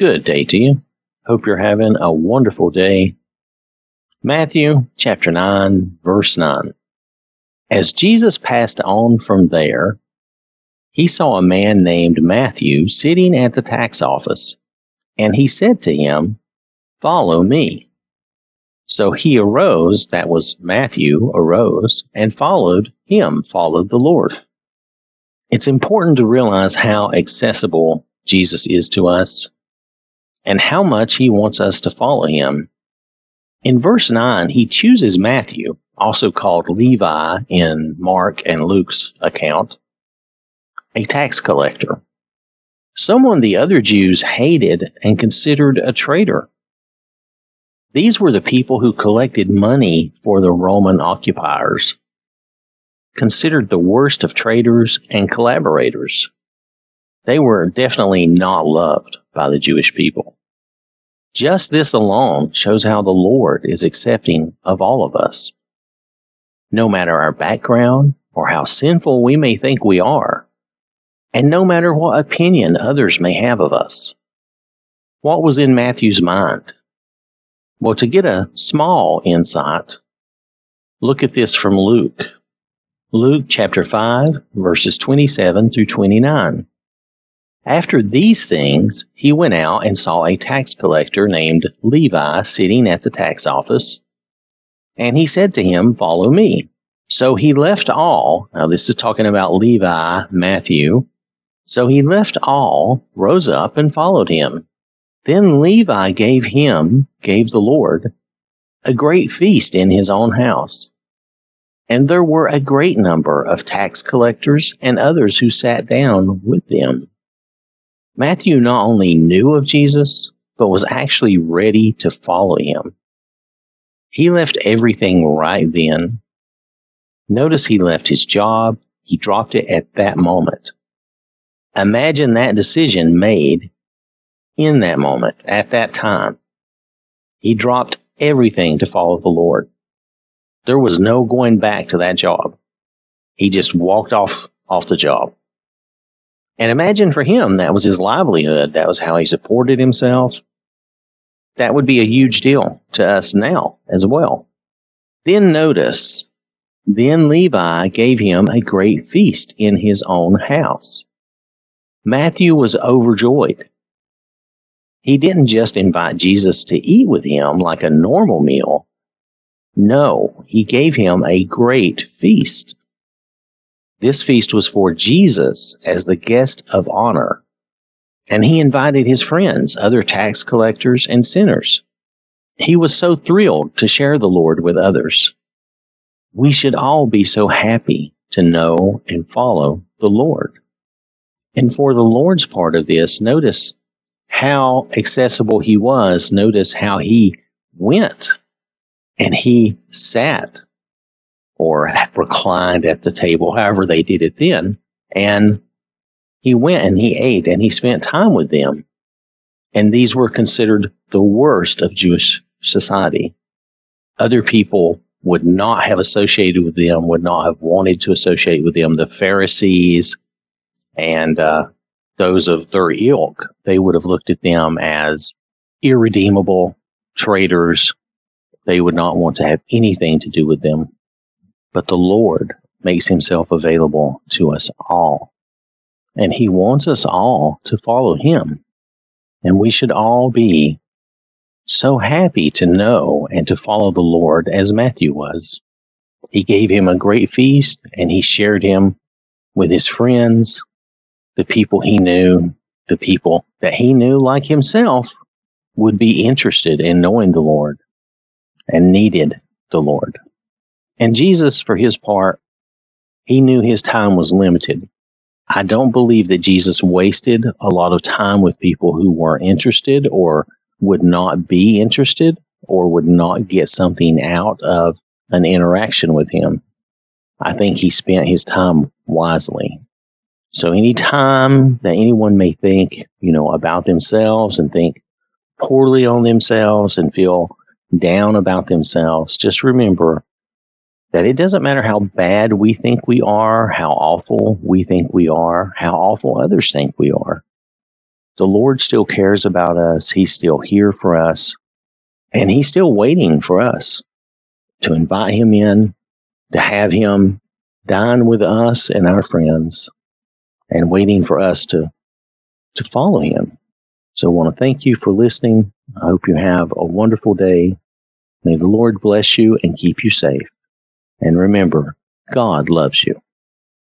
Good day to you. Hope you're having a wonderful day. Matthew chapter 9, verse 9. As Jesus passed on from there, he saw a man named Matthew sitting at the tax office, and he said to him, Follow me. So he arose, that was Matthew, arose and followed him, followed the Lord. It's important to realize how accessible Jesus is to us and how much he wants us to follow him. In verse 9, he chooses Matthew, also called Levi in Mark and Luke's account, a tax collector, someone the other Jews hated and considered a traitor. These were the people who collected money for the Roman occupiers, considered the worst of traitors and collaborators. They were definitely not loved by the Jewish people. Just this alone shows how the Lord is accepting of all of us. No matter our background or how sinful we may think we are, and no matter what opinion others may have of us. What was in Matthew's mind? Well, to get a small insight, look at this from Luke. Luke chapter 5, verses 27 through 29. After these things, he went out and saw a tax collector named Levi sitting at the tax office. And he said to him, Follow me. So he left all. Now, this is talking about Levi, Matthew. So he left all, rose up, and followed him. Then Levi gave him, gave the Lord, a great feast in his own house. And there were a great number of tax collectors and others who sat down with them. Matthew not only knew of Jesus, but was actually ready to follow him. He left everything right then. Notice he left his job, he dropped it at that moment. Imagine that decision made in that moment, at that time. He dropped everything to follow the Lord. There was no going back to that job. He just walked off off the job. And imagine for him that was his livelihood. That was how he supported himself. That would be a huge deal to us now as well. Then notice, then Levi gave him a great feast in his own house. Matthew was overjoyed he didn't just invite Jesus to eat with him like a normal meal. No, he gave him a great feast. This feast was for Jesus as the guest of honor. And he invited his friends, other tax collectors, and sinners. He was so thrilled to share the Lord with others. We should all be so happy to know and follow the Lord. And for the Lord's part of this, notice how accessible he was, notice how he went and he sat or reclined at the table, however they did it then. And he went and he ate and he spent time with them. And these were considered the worst of Jewish society. Other people would not have associated with them, would not have wanted to associate with them. The Pharisees and uh, those of their ilk, they would have looked at them as irredeemable traitors. They would not want to have anything to do with them. But the Lord makes himself available to us all. And he wants us all to follow him. And we should all be so happy to know and to follow the Lord as Matthew was. He gave him a great feast and he shared him with his friends the people he knew, the people that he knew, like himself, would be interested in knowing the Lord and needed the Lord. And Jesus, for his part, he knew his time was limited. I don't believe that Jesus wasted a lot of time with people who weren't interested or would not be interested or would not get something out of an interaction with him. I think he spent his time wisely. So anytime that anyone may think, you know, about themselves and think poorly on themselves and feel down about themselves, just remember that it doesn't matter how bad we think we are, how awful we think we are, how awful others think we are. the Lord still cares about us. He's still here for us. And He's still waiting for us to invite Him in, to have Him dine with us and our friends, and waiting for us to, to follow Him. So I want to thank you for listening. I hope you have a wonderful day. May the Lord bless you and keep you safe. And remember, God loves you.